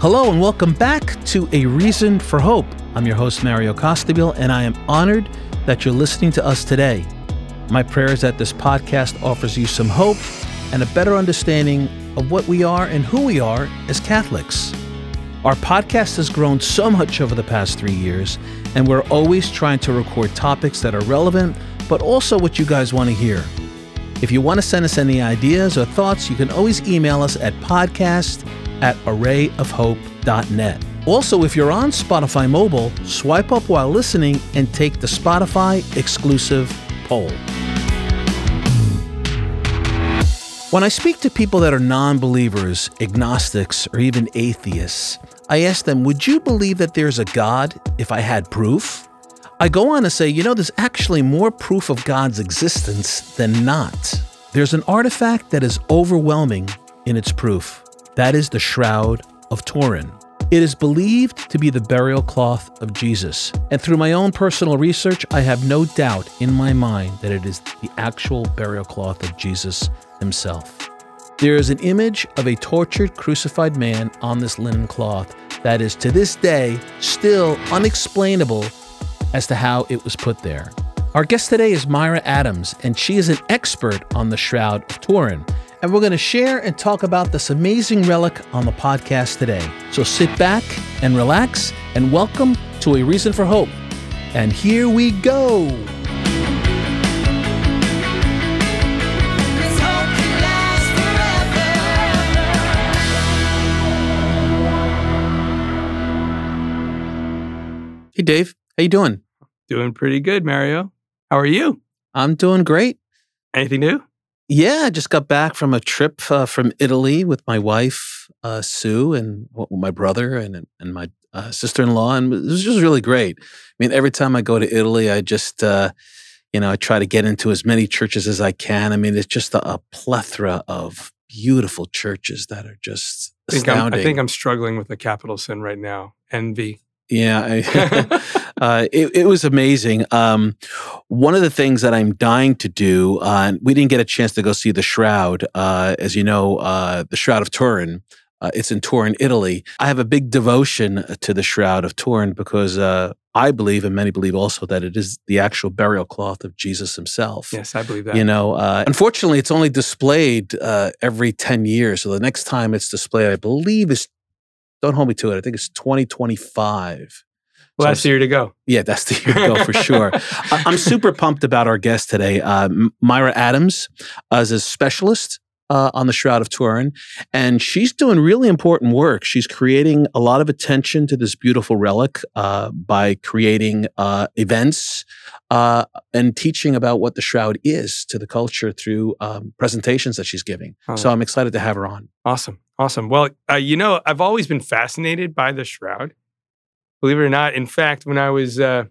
Hello and welcome back to A Reason for Hope. I'm your host, Mario Costabile, and I am honored that you're listening to us today. My prayer is that this podcast offers you some hope and a better understanding of what we are and who we are as Catholics. Our podcast has grown so much over the past three years, and we're always trying to record topics that are relevant, but also what you guys want to hear. If you want to send us any ideas or thoughts, you can always email us at podcast at arrayofhope.net. Also, if you're on Spotify Mobile, swipe up while listening and take the Spotify exclusive poll. When I speak to people that are non believers, agnostics, or even atheists, I ask them, Would you believe that there's a God if I had proof? I go on to say, You know, there's actually more proof of God's existence than not. There's an artifact that is overwhelming in its proof. That is the Shroud of Turin. It is believed to be the burial cloth of Jesus, and through my own personal research, I have no doubt in my mind that it is the actual burial cloth of Jesus himself. There is an image of a tortured, crucified man on this linen cloth that is to this day still unexplainable as to how it was put there. Our guest today is Myra Adams, and she is an expert on the Shroud of Turin and we're going to share and talk about this amazing relic on the podcast today. So sit back and relax, and welcome to A Reason for Hope. And here we go. Hey Dave, how you doing? Doing pretty good, Mario. How are you? I'm doing great. Anything new? Yeah, I just got back from a trip uh, from Italy with my wife uh, Sue and my brother and and my uh, sister in law, and it was just really great. I mean, every time I go to Italy, I just uh, you know I try to get into as many churches as I can. I mean, it's just a, a plethora of beautiful churches that are just I think, I think I'm struggling with a capital sin right now: envy. Yeah, I, uh, it, it, was amazing. Um, one of the things that I'm dying to do, uh, we didn't get a chance to go see the Shroud. Uh, as you know, uh, the Shroud of Turin. Uh, it's in Turin, Italy. I have a big devotion to the Shroud of Turin because uh, I believe, and many believe also, that it is the actual burial cloth of Jesus himself. Yes, I believe that. You know, unfortunately, it's only displayed every 10 years. So the next time it's displayed, I believe, is don't hold me to it. I think it's 2025. Well, so that's the year to go. Yeah, that's the year to go for sure. I'm super pumped about our guest today, uh, Myra Adams, as a specialist uh, on the Shroud of Turin, and she's doing really important work. She's creating a lot of attention to this beautiful relic uh, by creating uh, events uh, and teaching about what the Shroud is to the culture through um, presentations that she's giving. Oh. So I'm excited to have her on. Awesome, awesome. Well, uh, you know, I've always been fascinated by the Shroud. Believe it or not, in fact, when I was uh,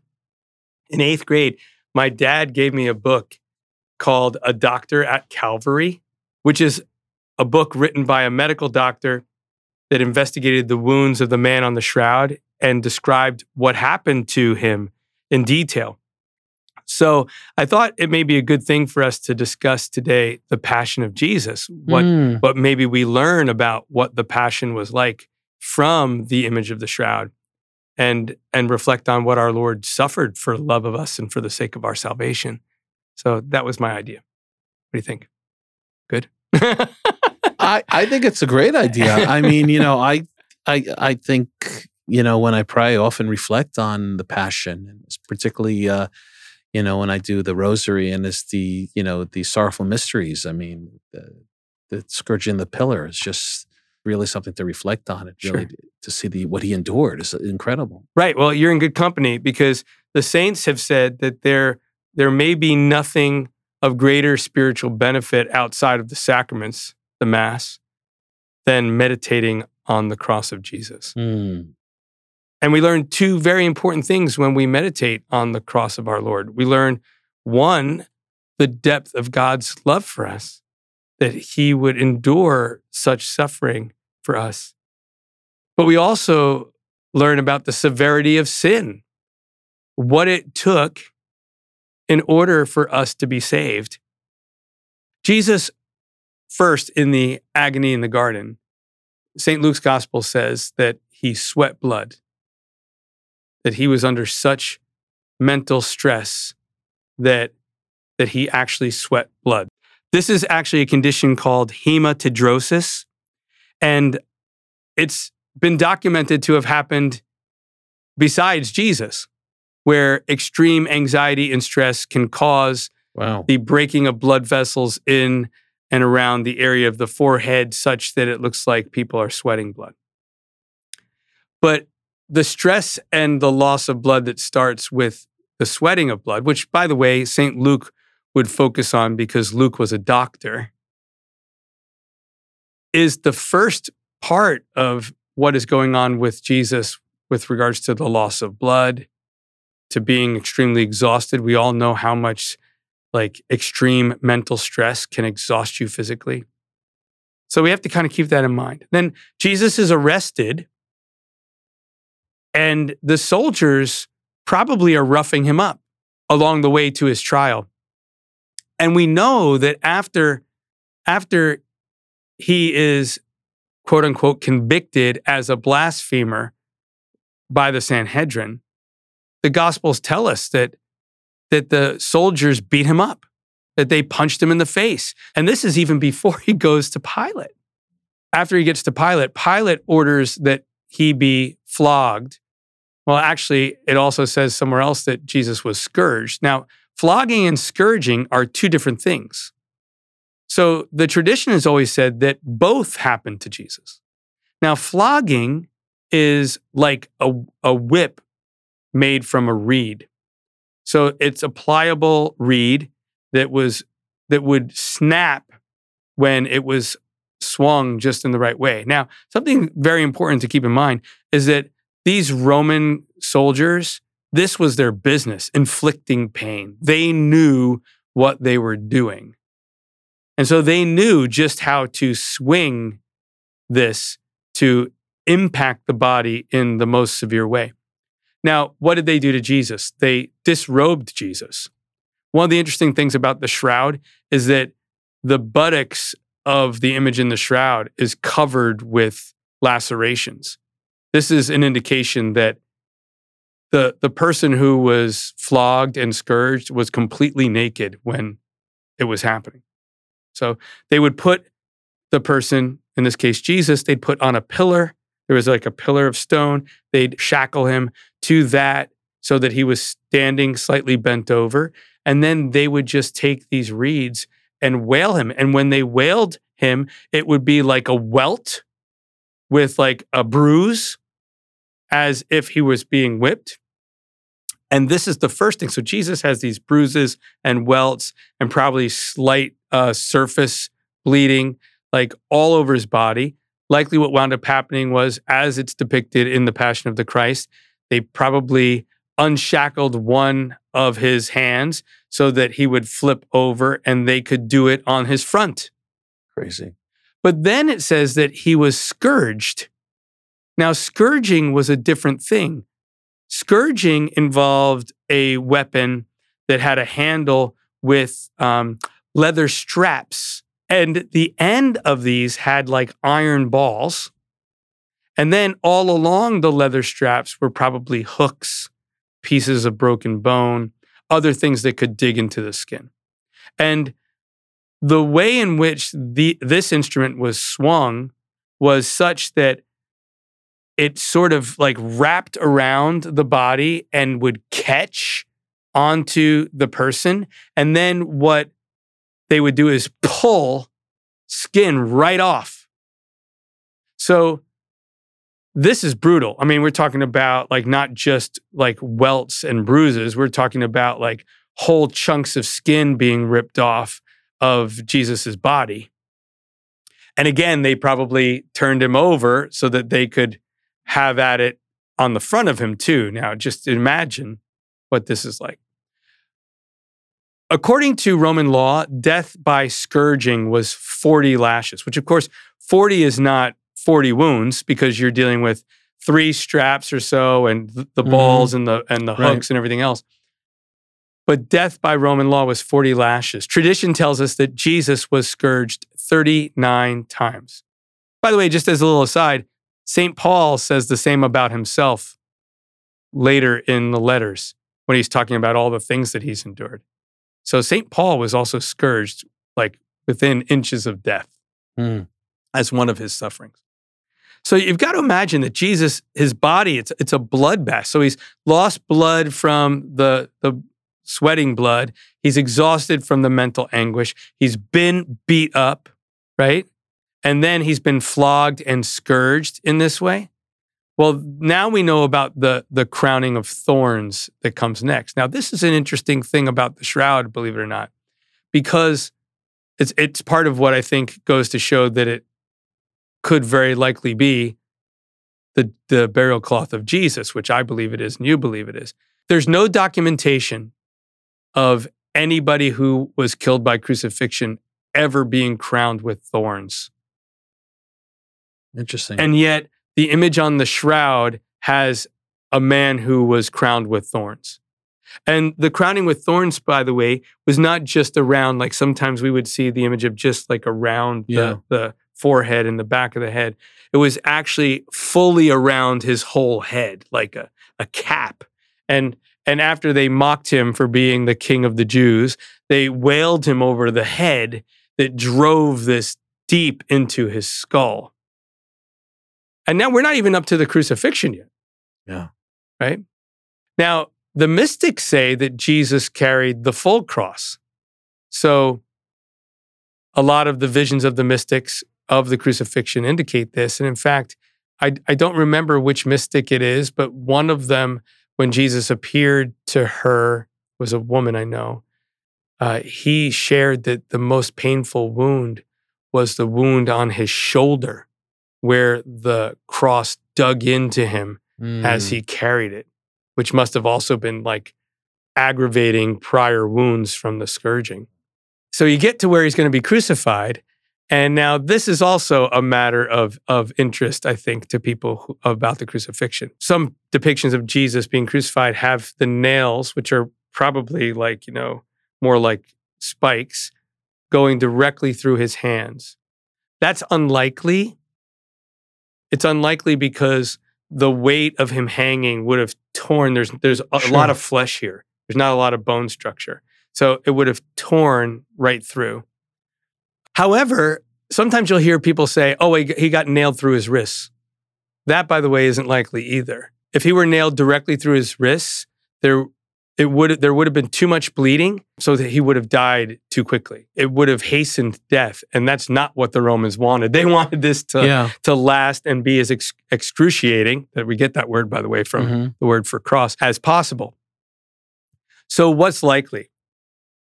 in eighth grade, my dad gave me a book called A Doctor at Calvary which is a book written by a medical doctor that investigated the wounds of the man on the shroud and described what happened to him in detail. So I thought it may be a good thing for us to discuss today the passion of Jesus, what, mm. what maybe we learn about what the passion was like from the image of the shroud and and reflect on what our Lord suffered for love of us and for the sake of our salvation. So that was my idea. What do you think? Good. I I think it's a great idea. I mean, you know, I I I think you know when I pray, I often reflect on the passion, and particularly. Uh, you know, when I do the rosary and it's the, you know, the sorrowful mysteries. I mean, the, the scourging the pillar is just really something to reflect on. It really sure. to see the what he endured is incredible. Right. Well, you're in good company because the saints have said that there there may be nothing of greater spiritual benefit outside of the sacraments, the Mass, than meditating on the cross of Jesus. Mm. And we learn two very important things when we meditate on the cross of our Lord. We learn, one, the depth of God's love for us, that He would endure such suffering for us. But we also learn about the severity of sin, what it took in order for us to be saved. Jesus, first in the agony in the garden, St. Luke's gospel says that he sweat blood, that he was under such mental stress that, that he actually sweat blood. This is actually a condition called hematidrosis, and it's been documented to have happened besides Jesus, where extreme anxiety and stress can cause Wow. the breaking of blood vessels in and around the area of the forehead such that it looks like people are sweating blood. But the stress and the loss of blood that starts with the sweating of blood, which, by the way, St. Luke would focus on because Luke was a doctor, is the first part of what is going on with Jesus with regards to the loss of blood, to being extremely exhausted. We all know how much like extreme mental stress can exhaust you physically. So we have to kind of keep that in mind. Then Jesus is arrested, and the soldiers probably are roughing him up along the way to his trial. And we know that after, after he is quote unquote convicted as a blasphemer by the Sanhedrin, the Gospels tell us that that the soldiers beat him up, that they punched him in the face. And this is even before he goes to Pilate. After he gets to Pilate, Pilate orders that he be flogged. Well, actually, it also says somewhere else that Jesus was scourged. Now, flogging and scourging are two different things. So the tradition has always said that both happened to Jesus. Now, flogging is like a, a whip made from a reed. So it's a pliable reed that was that would snap when it was swung just in the right way. Now, something very important to keep in mind is that these Roman soldiers, this was their business, inflicting pain. They knew what they were doing. And so they knew just how to swing this to impact the body in the most severe way. Now, what did they do to Jesus? They disrobed Jesus. One of the interesting things about the shroud is that the buttocks of the image in the shroud is covered with lacerations. This is an indication that the, the person who was flogged and scourged was completely naked when it was happening. So they would put the person, in this case Jesus, they'd put on a pillar. There was like a pillar of stone. They'd shackle him to that so that he was standing slightly bent over. And then they would just take these reeds and wail him. And when they wailed him, it would be like a welt with like a bruise as if he was being whipped. And this is the first thing. So Jesus has these bruises and welts and probably slight uh, surface bleeding, like all over his body. Likely what wound up happening was, as it's depicted in the Passion of the Christ, they probably unshackled one of his hands so that he would flip over and they could do it on his front. Crazy. But then it says that he was scourged. Now, scourging was a different thing. Scourging involved a weapon that had a handle with um, leather straps. And the end of these had like iron balls. And then all along the leather straps were probably hooks, pieces of broken bone, other things that could dig into the skin. And the way in which the, this instrument was swung was such that it sort of like wrapped around the body and would catch onto the person. And then what they would do is pull skin right off. So this is brutal. I mean, we're talking about like not just like welts and bruises, we're talking about like whole chunks of skin being ripped off of Jesus's body. And again, they probably turned him over so that they could have at it on the front of him too. Now, just imagine what this is like. According to Roman law, death by scourging was 40 lashes, which of course, 40 is not 40 wounds because you're dealing with three straps or so and the balls mm-hmm. and the and the hooks right. and everything else. but death by Roman law was 40 lashes. Tradition tells us that Jesus was scourged 39 times. By the way, just as a little aside, St. Paul says the same about himself later in the letters when he's talking about all the things that he's endured. So St. Paul was also scourged like within inches of death Mm. as one of his sufferings. So you've got to imagine that Jesus, his body, it's it's a bloodbath. So he's lost blood from the the sweating blood. He's exhausted from the mental anguish. He's been beat up, right? And then he's been flogged and scourged in this way. Well, now we know about the the crowning of thorns that comes next. Now, this is an interesting thing about the shroud, believe it or not, because it's it's part of what I think goes to show that it could very likely be the the burial cloth of Jesus, which I believe it is, and you believe it is. There's no documentation of anybody who was killed by crucifixion ever being crowned with thorns. Interesting. And yet, the image on the shroud has a man who was crowned with thorns. And the crowning with thorns, by the way, was not just around, like sometimes we would see the image of just like around Yeah. the, the forehead and the back of the head. It was actually fully around his whole head, like a, a cap. And and after they mocked him for being the king of the Jews, they wailed him over the head that drove this deep into his skull. And now we're not even up to the crucifixion yet. Yeah. Right? Now, the mystics say that Jesus carried the full cross. So a lot of the visions of the mystics of the crucifixion indicate this. And in fact, I, I don't remember which mystic it is, but one of them, when Jesus appeared to her, was a woman I know. Uh, he shared that the most painful wound was the wound on his shoulder, where the cross dug into him as Mm. he carried it, which must have also been like aggravating prior wounds from the scourging. So you get to where he's going to be crucified. And now this is also a matter of, of interest, I think, to people who, about the crucifixion. Some depictions of Jesus being crucified have the nails, which are probably like, you know, more like spikes, going directly through his hands. That's unlikely. It's unlikely because the weight of him hanging would have torn. There's there's a Sure. lot of flesh here. There's not a lot of bone structure. So it would have torn right through. However, sometimes you'll hear people say, oh, he, he got nailed through his wrists. That, by the way, isn't likely either. If he were nailed directly through his wrists, there it would there would have been too much bleeding, so that he would have died too quickly. It would have hastened death, and that's not what the Romans wanted. They wanted this to yeah. to last and be as ex- excruciating that we get that word by the way from Mhm. the word for cross as possible. So what's likely?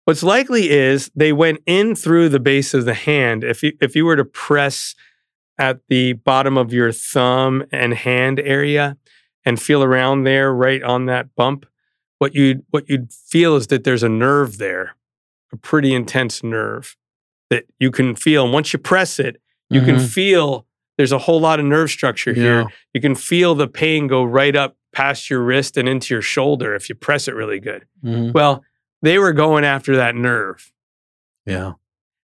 What's likely is they went in through the base of the hand. If you if you were to press at the bottom of your thumb and hand area and feel around there right on that bump, what you'd what you'd feel is that there's a nerve there, a pretty intense nerve that you can feel. And once you press it, you can Mhm. feel there's a whole lot of nerve structure here. Yeah. You can feel the pain go right up past your wrist and into your shoulder if you press it really good. Mhm. Well, they were going after that nerve. Yeah.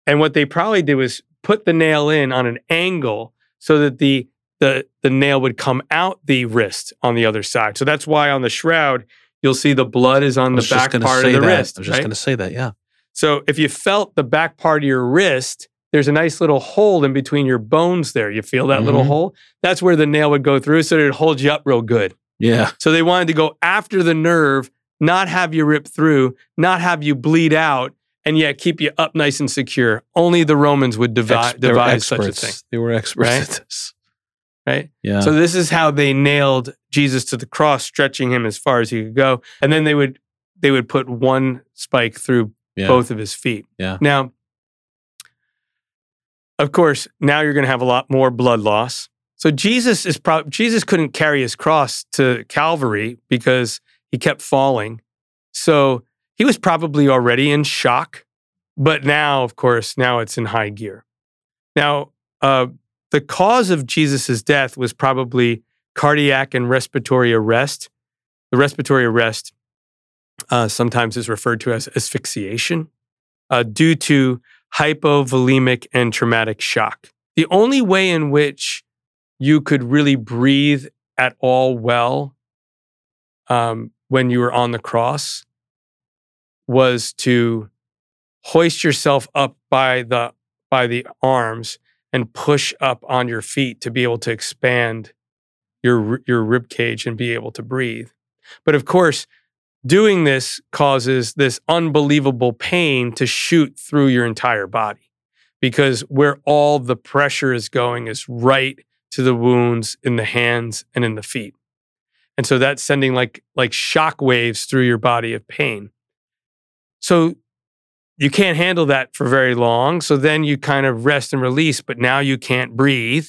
And what they probably did was put the nail in on an angle so that the the the nail would come out the wrist on the other side. So that's why on the shroud you'll see the blood is on the back part of the that. wrist. I was just right? going to say that. Yeah. So if you felt the back part of your wrist, there's a nice little hole in between your bones there. You feel that little Mhm. hole? That's where the nail would go through so it holds you up real good. Yeah. So they wanted to go after the nerve, not have you rip through, not have you bleed out, and yet keep you up nice and secure. Only the Romans would devi- Ex- they were devise such a thing, They were experts Right? Right? Yeah. So this is how they nailed Jesus to the cross, stretching him as far as he could go, and then they would they would put one spike through yeah. both of his feet. Yeah. Now, of course, now you're going to have a lot more blood loss. So Jesus is probably Jesus couldn't carry his cross to Calvary because he kept falling. So he was probably already in shock, but now, of course, now it's in high gear. Now, uh, the cause of Jesus's death was probably cardiac and respiratory arrest. The respiratory arrest uh, sometimes is referred to as asphyxiation, uh, due to hypovolemic and traumatic shock. The only way in which you could really breathe at all well um, when you were on the cross was to hoist yourself up by the by the arms and push up on your feet to be able to expand your your rib cage and be able to breathe. But of course, doing this causes this unbelievable pain to shoot through your entire body because where all the pressure is going is right to the wounds in the hands and in the feet. And so that's sending like like shock waves through your body of pain. So you can't handle that for very long. So then you kind of rest and release, but now you can't breathe,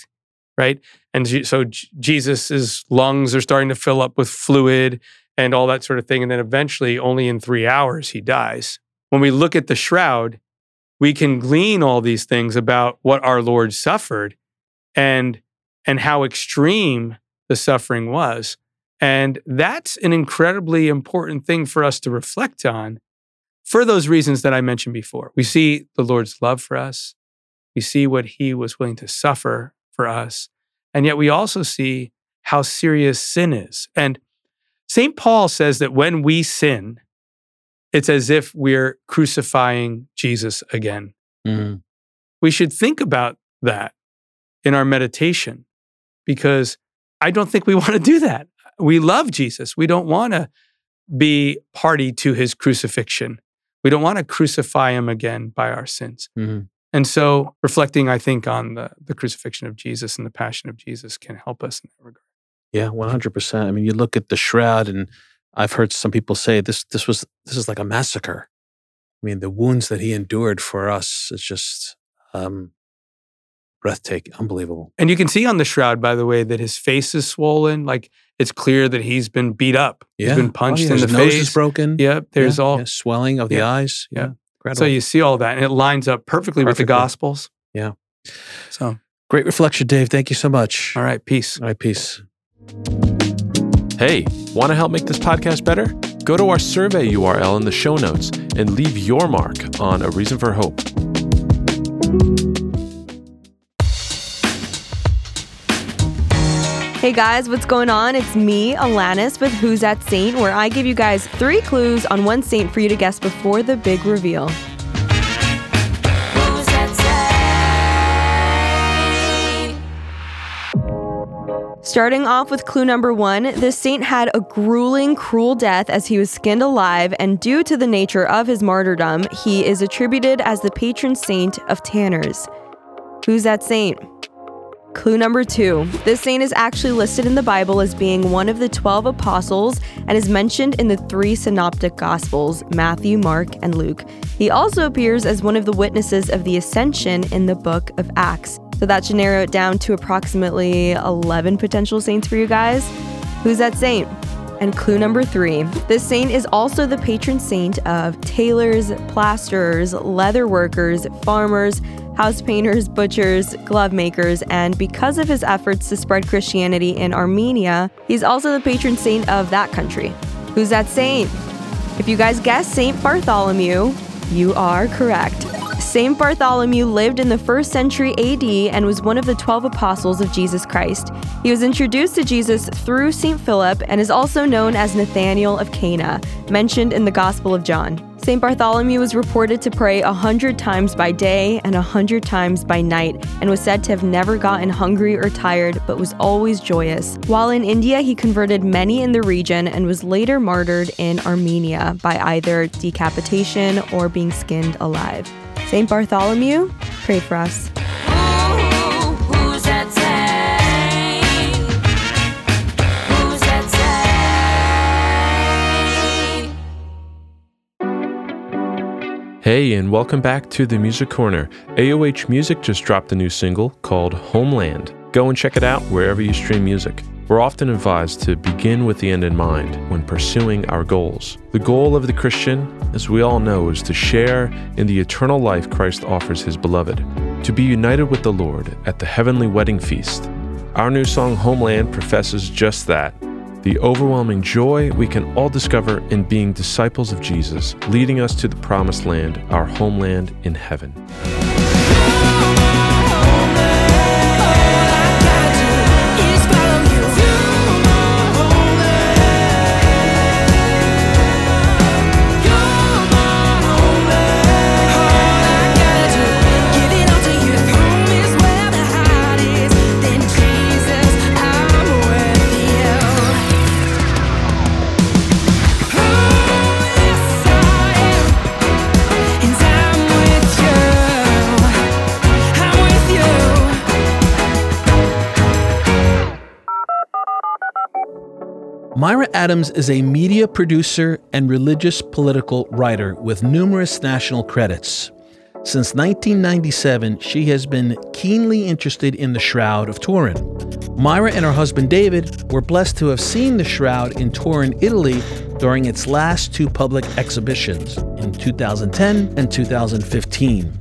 right? And so Jesus's lungs are starting to fill up with fluid and all that sort of thing. And then eventually, only in three hours, he dies. When we look at the shroud, we can glean all these things about what our Lord suffered and, and how extreme the suffering was. And that's an incredibly important thing for us to reflect on for those reasons that I mentioned before. We see the Lord's love for us, we see what he was willing to suffer for us, and yet we also see how serious sin is. And St. Paul says that when we sin, it's as if we're crucifying Jesus again. Mm. We should think about that in our meditation because I don't think we want to do that. We love Jesus. We don't want to be party to his crucifixion. We don't want to crucify him again by our sins. Mm-hmm. And so, reflecting, I think, on the, the crucifixion of Jesus and the passion of Jesus can help us in that regard. Yeah, one hundred percent. I mean, you look at the shroud, and I've heard some people say this. This was this is like a massacre. I mean, the wounds that he endured for us is just um, breathtaking, unbelievable. And you can see on the shroud, by the way, that his face is swollen. Like it's clear that he's been beat up. Yeah. He's been oh, punched oh, yeah. in his the nose face. is broken. Yep. There's yeah. all yeah. swelling of the eyes. Yeah. So you see all that, and it lines up perfectly, perfectly. with the Gospels. Yeah. So great reflection, Dave. Thank you so much. All right. Peace. All right. Peace. Hey, want to help make this podcast better? Go to our survey URL in the show notes and leave your mark on A Reason for Hope. Hey guys, what's going on? It's me, Alanis, with Who's That Saint, where I give you guys three clues on one saint for you to guess before the big reveal. Starting off with clue number one, this saint had a grueling, cruel death as he was skinned alive, and due to the nature of his martyrdom, he is attributed as the patron saint of tanners. Who's that saint? Clue number two this saint is actually listed in the Bible as being one of the 12 apostles and is mentioned in the three synoptic gospels Matthew, Mark, and Luke. He also appears as one of the witnesses of the ascension in the book of Acts. So that should narrow it down to approximately 11 potential saints for you guys. Who's that saint? And clue number three this saint is also the patron saint of tailors, plasterers, leather workers, farmers, house painters, butchers, glove makers, and because of his efforts to spread Christianity in Armenia, he's also the patron saint of that country. Who's that saint? If you guys guess Saint Bartholomew, you are correct. Saint Bartholomew lived in the first century AD and was one of the 12 apostles of Jesus Christ. He was introduced to Jesus through Saint Philip and is also known as Nathanael of Cana, mentioned in the Gospel of John. St. Bartholomew was reported to pray a hundred times by day and a hundred times by night, and was said to have never gotten hungry or tired, but was always joyous. While in India, he converted many in the region and was later martyred in Armenia by either decapitation or being skinned alive. St. Bartholomew, pray for us. Hey, and welcome back to the Music Corner. AOH Music just dropped a new single called Homeland. Go and check it out wherever you stream music. We're often advised to begin with the end in mind when pursuing our goals. The goal of the Christian, as we all know, is to share in the eternal life Christ offers his beloved, to be united with the Lord at the heavenly wedding feast. Our new song Homeland professes just that the overwhelming joy we can all discover in being disciples of Jesus, leading us to the promised land, our homeland in heaven. Myra Adams is a media producer and religious political writer with numerous national credits. Since 1997, she has been keenly interested in the Shroud of Turin. Myra and her husband David were blessed to have seen the Shroud in Turin, Italy during its last two public exhibitions in 2010 and 2015.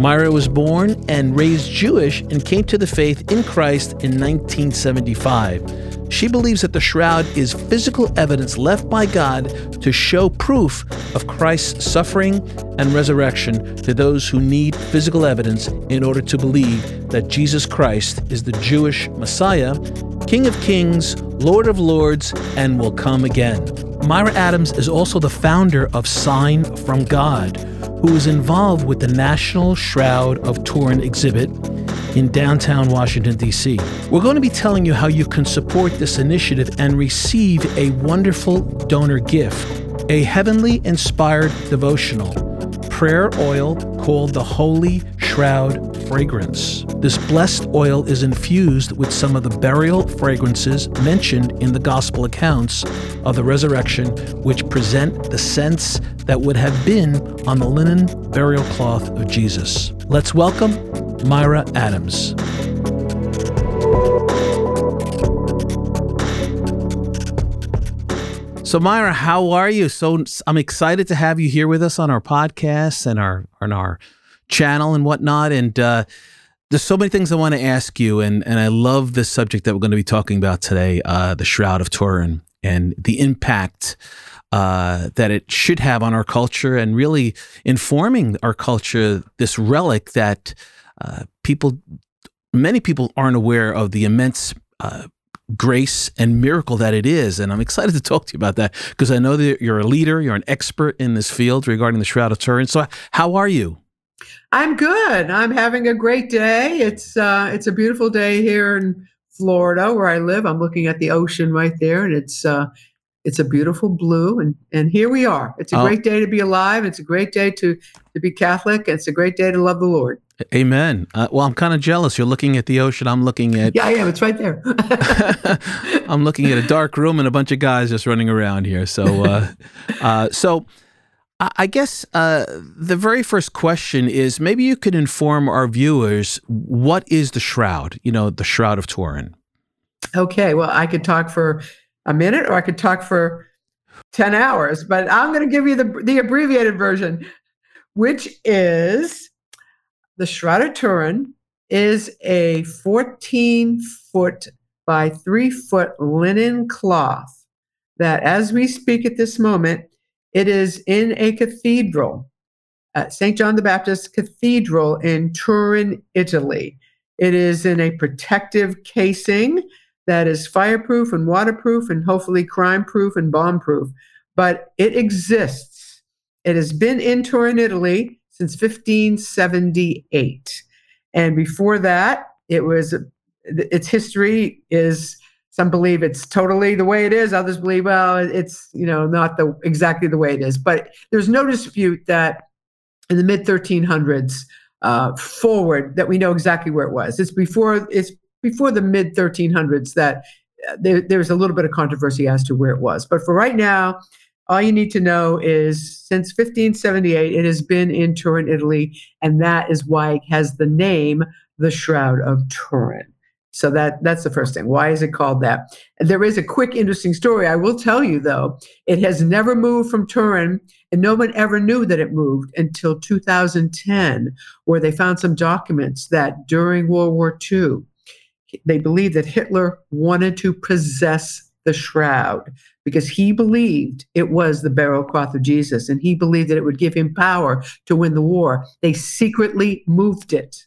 Myra was born and raised Jewish and came to the faith in Christ in 1975. She believes that the shroud is physical evidence left by God to show proof of Christ's suffering and resurrection to those who need physical evidence in order to believe that Jesus Christ is the Jewish Messiah, King of Kings, Lord of Lords, and will come again. Myra Adams is also the founder of Sign from God, who is involved with the National Shroud of Turin exhibit in downtown Washington, D.C. We're going to be telling you how you can support this initiative and receive a wonderful donor gift a heavenly inspired devotional, prayer oil called the Holy Shroud Fragrance. This blessed oil is infused with some of the burial fragrances mentioned in the gospel accounts of the resurrection, which present the scents that would have been on the linen burial cloth of Jesus. Let's welcome Myra Adams. So Myra, how are you? So I'm excited to have you here with us on our podcast and our on our channel and whatnot. And uh, there's so many things I want to ask you, and and I love the subject that we're going to be talking about today, uh, the Shroud of Turin, and the impact uh, that it should have on our culture, and really informing our culture. This relic that uh, people, many people aren't aware of the immense uh, grace and miracle that it is. And I'm excited to talk to you about that because I know that you're a leader, you're an expert in this field regarding the Shroud of Turin. So, how are you? I'm good. I'm having a great day. It's uh, it's a beautiful day here in Florida where I live. I'm looking at the ocean right there, and it's uh, it's a beautiful blue. And and here we are. It's a oh. great day to be alive. It's a great day to to be Catholic. It's a great day to love the Lord. Amen. Uh, well, I'm kind of jealous. You're looking at the ocean. I'm looking at. Yeah, I am. It's right there. I'm looking at a dark room and a bunch of guys just running around here. So, uh, uh, so I guess uh, the very first question is maybe you could inform our viewers what is the shroud? You know, the shroud of Turin. Okay. Well, I could talk for a minute, or I could talk for ten hours, but I'm going to give you the the abbreviated version, which is the Shroud of Turin is a 14 foot by three foot linen cloth that, as we speak at this moment, it is in a cathedral, at St. John the Baptist Cathedral in Turin, Italy. It is in a protective casing that is fireproof and waterproof and hopefully crime proof and bomb proof, but it exists. It has been in Turin, Italy since 1578. And before that, it was its history is some believe it's totally the way it is others believe well it's you know not the exactly the way it is but there's no dispute that in the mid 1300s uh, forward that we know exactly where it was it's before it's before the mid 1300s that uh, there, there's a little bit of controversy as to where it was but for right now all you need to know is since 1578, it has been in Turin, Italy, and that is why it has the name the Shroud of Turin. So that that's the first thing. Why is it called that? There is a quick, interesting story. I will tell you though, it has never moved from Turin, and no one ever knew that it moved until 2010, where they found some documents that during World War II, they believed that Hitler wanted to possess the shroud because he believed it was the burial cloth of Jesus and he believed that it would give him power to win the war. They secretly moved it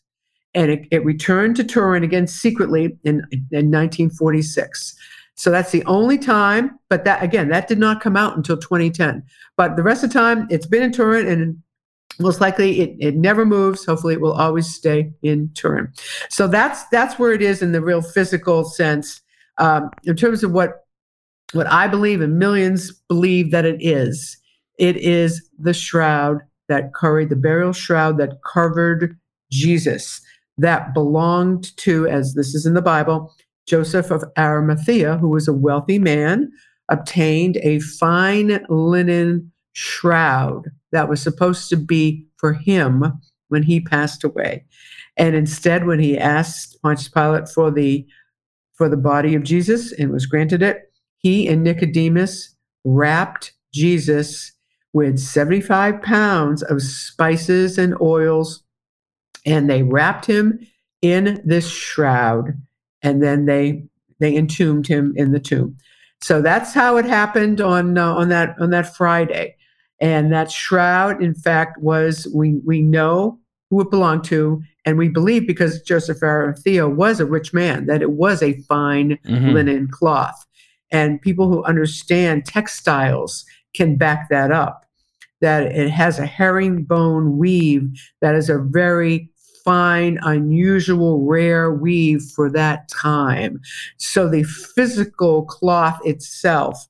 and it, it returned to Turin again secretly in, in 1946. So that's the only time, but that again, that did not come out until 2010. But the rest of the time, it's been in Turin and most likely it, it never moves. Hopefully it will always stay in Turin. So that's that's where it is in the real physical sense. Um, in terms of what what I believe and millions believe that it is, it is the shroud that covered the burial shroud that covered Jesus that belonged to, as this is in the Bible, Joseph of Arimathea, who was a wealthy man, obtained a fine linen shroud that was supposed to be for him when he passed away. And instead, when he asked Pontius Pilate for the for the body of Jesus and was granted it, he and Nicodemus wrapped Jesus with 75 pounds of spices and oils and they wrapped him in this shroud and then they they entombed him in the tomb so that's how it happened on uh, on that on that friday and that shroud in fact was we we know who it belonged to and we believe because joseph arimathea was a rich man that it was a fine mm-hmm. linen cloth and people who understand textiles can back that up that it has a herringbone weave that is a very fine, unusual, rare weave for that time. So the physical cloth itself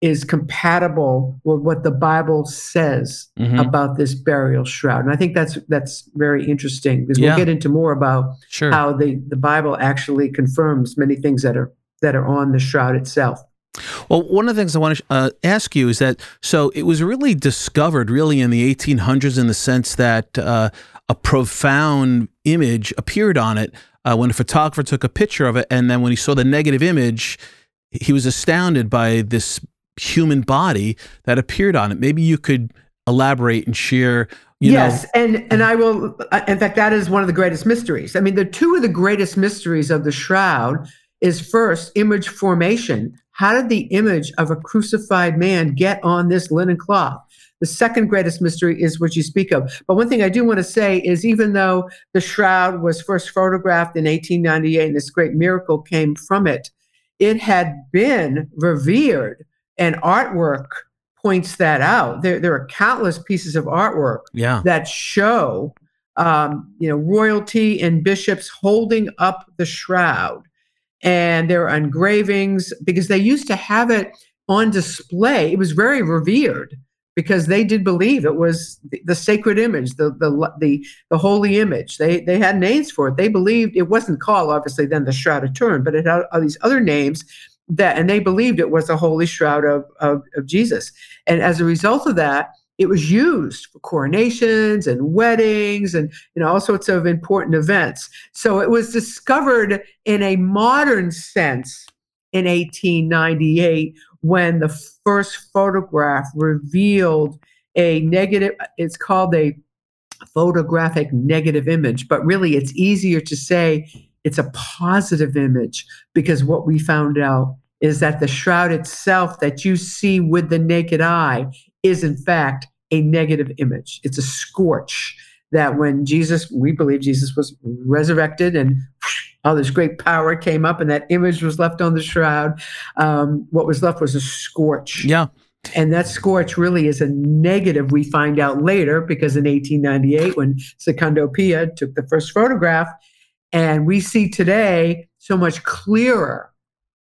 is compatible with what the Bible says mm-hmm. about this burial shroud. And I think that's that's very interesting because yeah. we'll get into more about sure. how the, the Bible actually confirms many things that are that are on the shroud itself. Well, one of the things I want to uh, ask you is that so it was really discovered really in the 1800s in the sense that uh, a profound image appeared on it uh, when a photographer took a picture of it. And then when he saw the negative image, he was astounded by this human body that appeared on it. Maybe you could elaborate and share. yes, know. and and I will. In fact, that is one of the greatest mysteries. I mean, the two of the greatest mysteries of the shroud is first image formation. How did the image of a crucified man get on this linen cloth? The second greatest mystery is what you speak of. But one thing I do want to say is even though the shroud was first photographed in 1898 and this great miracle came from it, it had been revered and artwork points that out. There, there are countless pieces of artwork yeah. that show um, you know, royalty and bishops holding up the shroud. And there are engravings because they used to have it on display. It was very revered because they did believe it was the, the, sacred image, the, the the the holy image. They they had names for it. They believed it wasn't called obviously then the Shroud of Turin, but it had all these other names that, and they believed it was the holy shroud of, of of Jesus. And as a result of that, it was used for coronations and weddings and know all sorts of important events. So it was discovered in a modern sense in 1898 when the first photograph revealed a negative, it's called a photographic negative image, but really it's easier to say it's a positive image because what we found out is that the shroud itself that you see with the naked eye is in fact a negative image. It's a scorch that when Jesus, we believe Jesus was resurrected and all this great power came up and that image was left on the shroud. Um, what was left was a scorch. Yeah. And that scorch really is a negative, we find out later, because in 1898, when Secondo Pia took the first photograph, and we see today so much clearer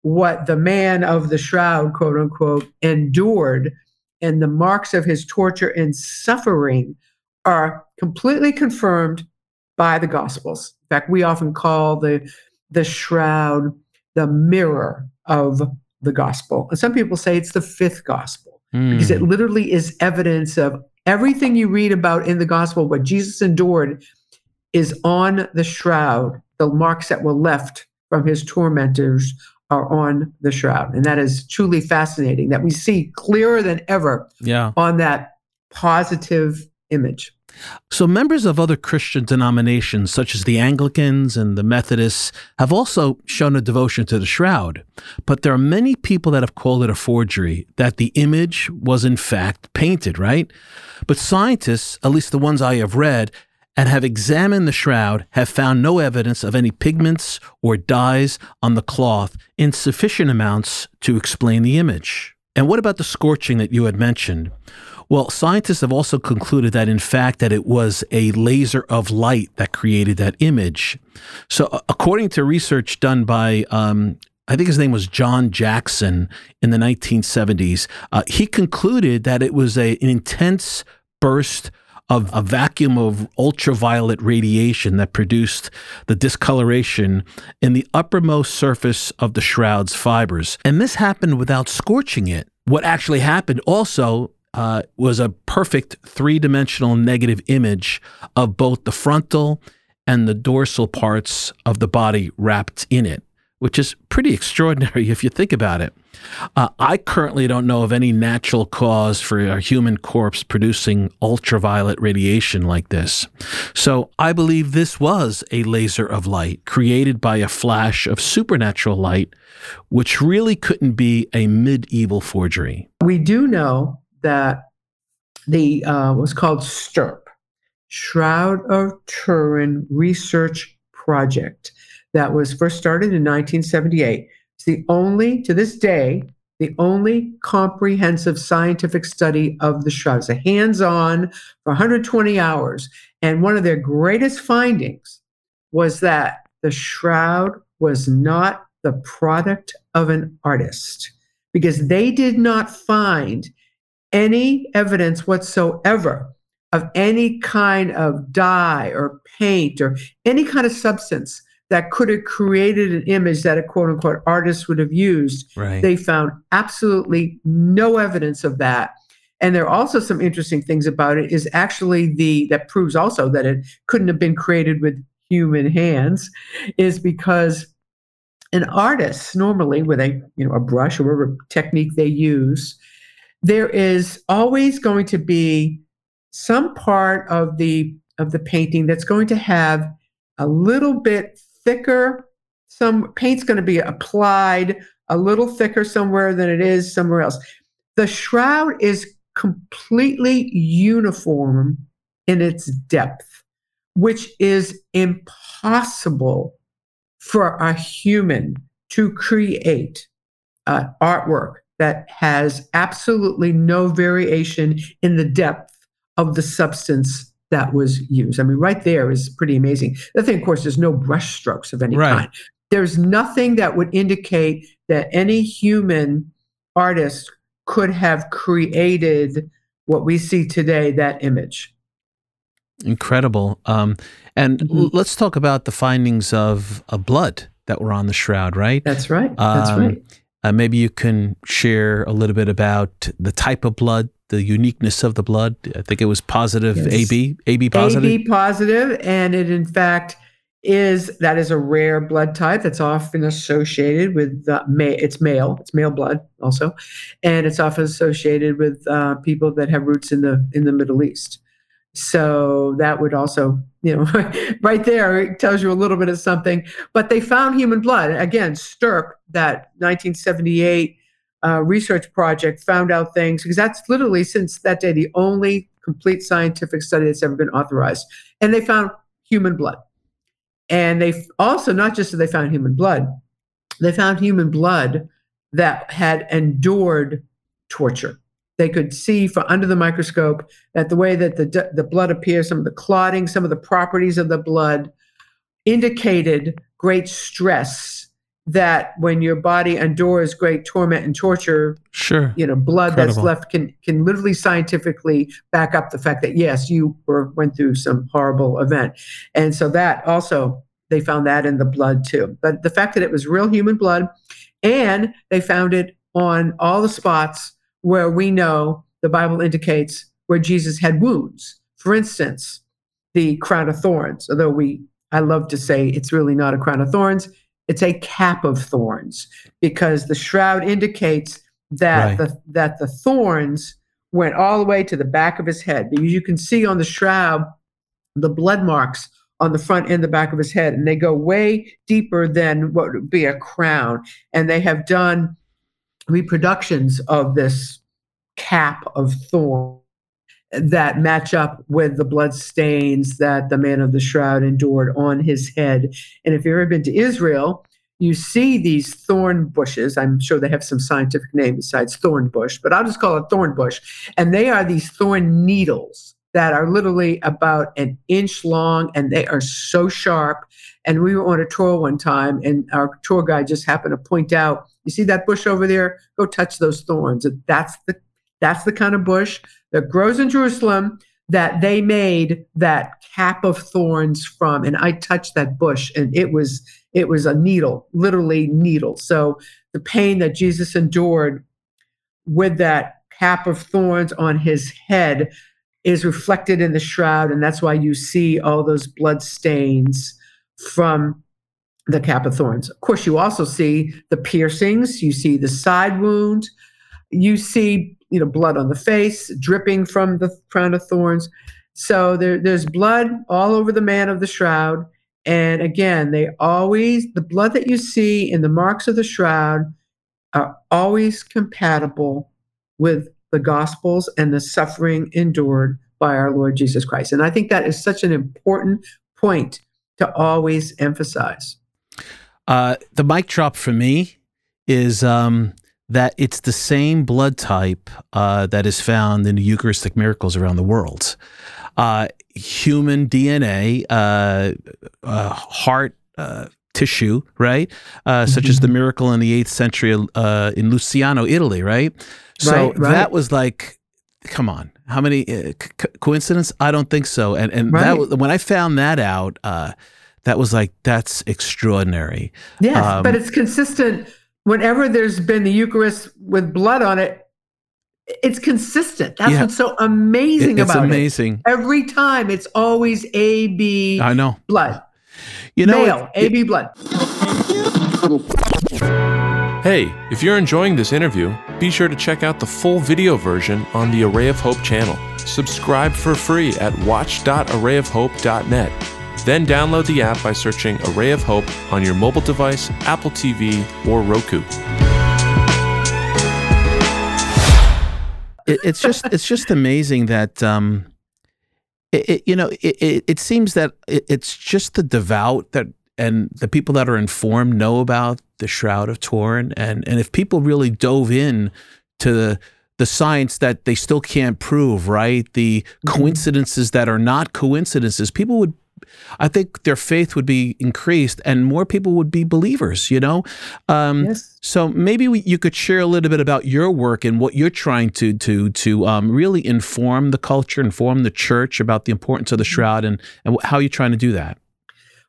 what the man of the shroud, quote unquote, endured, and the marks of his torture and suffering are completely confirmed by the Gospels. In fact, we often call the the shroud the mirror of the gospel. And some people say it's the fifth gospel mm. because it literally is evidence of everything you read about in the gospel, what Jesus endured is on the shroud. The marks that were left from his tormentors are on the shroud. And that is truly fascinating that we see clearer than ever yeah. on that positive image. So, members of other Christian denominations, such as the Anglicans and the Methodists, have also shown a devotion to the shroud. But there are many people that have called it a forgery, that the image was in fact painted, right? But scientists, at least the ones I have read, and have examined the shroud have found no evidence of any pigments or dyes on the cloth in sufficient amounts to explain the image. And what about the scorching that you had mentioned? Well, scientists have also concluded that in fact that it was a laser of light that created that image. So, according to research done by um, I think his name was John Jackson in the 1970s. Uh, he concluded that it was a, an intense burst of a vacuum of ultraviolet radiation that produced the discoloration in the uppermost surface of the shroud's fibers. And this happened without scorching it. What actually happened also uh, was a perfect three dimensional negative image of both the frontal and the dorsal parts of the body wrapped in it, which is pretty extraordinary if you think about it. Uh, I currently don't know of any natural cause for a human corpse producing ultraviolet radiation like this. So I believe this was a laser of light created by a flash of supernatural light, which really couldn't be a medieval forgery. We do know that the uh, was called STURP, Shroud of Turin Research Project, that was first started in 1978. It's the only, to this day, the only comprehensive scientific study of the shroud. It's a hands-on for 120 hours, and one of their greatest findings was that the shroud was not the product of an artist because they did not find any evidence whatsoever of any kind of dye or paint or any kind of substance that could have created an image that a quote unquote artist would have used. Right. They found absolutely no evidence of that. And there are also some interesting things about it is actually the that proves also that it couldn't have been created with human hands is because an artist normally with a you know a brush or whatever technique they use there is always going to be some part of the of the painting that's going to have a little bit thicker. Some paint's going to be applied a little thicker somewhere than it is somewhere else. The shroud is completely uniform in its depth which is impossible for a human to create uh, artwork that has absolutely no variation in the depth of the substance that was used. I mean, right there is pretty amazing. The thing, of course, there's no brush strokes of any Right. kind. There's nothing that would indicate that any human artist could have created what we see today, that image. Incredible. Um, and Mhm. l- let's talk about the findings of, of blood that were on the shroud, right? That's right. That's Um, right. Uh, maybe you can share a little bit about the type of blood, the uniqueness of the blood. I think it was positive Yes. AB, AB positive. AB positive, and it in fact is that is a rare blood type that's often associated with uh, ma- it's male, it's male blood also, and it's often associated with uh, people that have roots in the in the Middle East. So that would also, you know, right there it tells you a little bit of something. But they found human blood again. STURP, that 1978 uh, research project, found out things because that's literally since that day the only complete scientific study that's ever been authorized, and they found human blood. And they also not just that they found human blood, they found human blood that had endured torture. They could see from under the microscope that the way that the the blood appears, some of the clotting, some of the properties of the blood indicated great stress that when your body endures great torment and torture Sure. you know blood that's left can can literally scientifically back up the fact that yes you were went through some horrible event. And so that also they found that in the blood too. But the fact that it was real human blood and they found it on all the spots where we know the bible indicates where jesus had wounds. For instance the crown of thorns although we i love to say it's really not a crown of thorns it's a cap of thorns because the shroud indicates that Right. the that the thorns went all the way to the back of his head. Because you can see on the shroud the blood marks on the front and the back of his head, and they go way deeper than what would be a crown. And they have done reproductions of this cap of thorn that match up with the blood stains that the man of the shroud endured on his head. And if you've ever been to Israel, you see these thorn bushes. I'm sure they have some scientific name besides thorn bush, but I'll just call it thorn bush. And they are these thorn needles that are literally about an inch long and they are so sharp. And we were on a tour one time, and our tour guide just happened to point out, you see that bush over there? Go touch those thorns. That's the that's the kind of bush that grows in Jerusalem that they made that cap of thorns from. And I touched that bush and it was it was a needle, literally needle. So the pain that Jesus endured with that cap of thorns on his head is reflected in the shroud. And that's why you see all those blood stains from the cap of thorns. Of course, you also see the piercings, you see the side wound, you see you know blood on the face dripping from the crown of thorns. So there, there's blood all over the man of the shroud. And again they always the blood that you see in the marks of the shroud are always compatible with the gospels and the suffering endured by our lord jesus christ. And i think that is such an important point to always emphasize. Uh, the mic drop for me is um, that it's the same blood type uh, that is found in the Eucharistic miracles around the world. Uh, human DNA, uh, uh, heart uh, tissue, right? Mm-hmm. Such as the mm-hmm. miracle in the 8th century in Lanciano, Italy, right? So right, right. that was like, come on, how many co- coincidence? I don't think so. And and right. that when I found that out, that was like that's extraordinary. Yes, um, but it's consistent whenever there's been the Eucharist with blood on it, it's consistent. That's yeah. what's so amazing it, it's about amazing. it. Every time it's always A B I know. blood. You know Male, A B blood. Hey, if you're enjoying this interview, be sure to check out the full video version on the Array of Hope channel. Subscribe for free at watch.arrayofhope.net then download the app by searching Array of Hope on your mobile device, Apple TV, or Roku. It, it's just it's just amazing that um, it, it, you know it, it, seems that it's just the devout that and the people that are informed know about the Shroud of Turin and and if people really dove in to the the science that they still can't prove, right? The mm-hmm. coincidences that are not coincidences, people would I think their faith would be increased and more people would be believers, you know? Um, yes. So maybe we, you could share a little bit about your work and what you're trying to, to, to um, really inform the culture, inform the church about the importance of the mm-hmm. shroud and, and how you're trying to do that.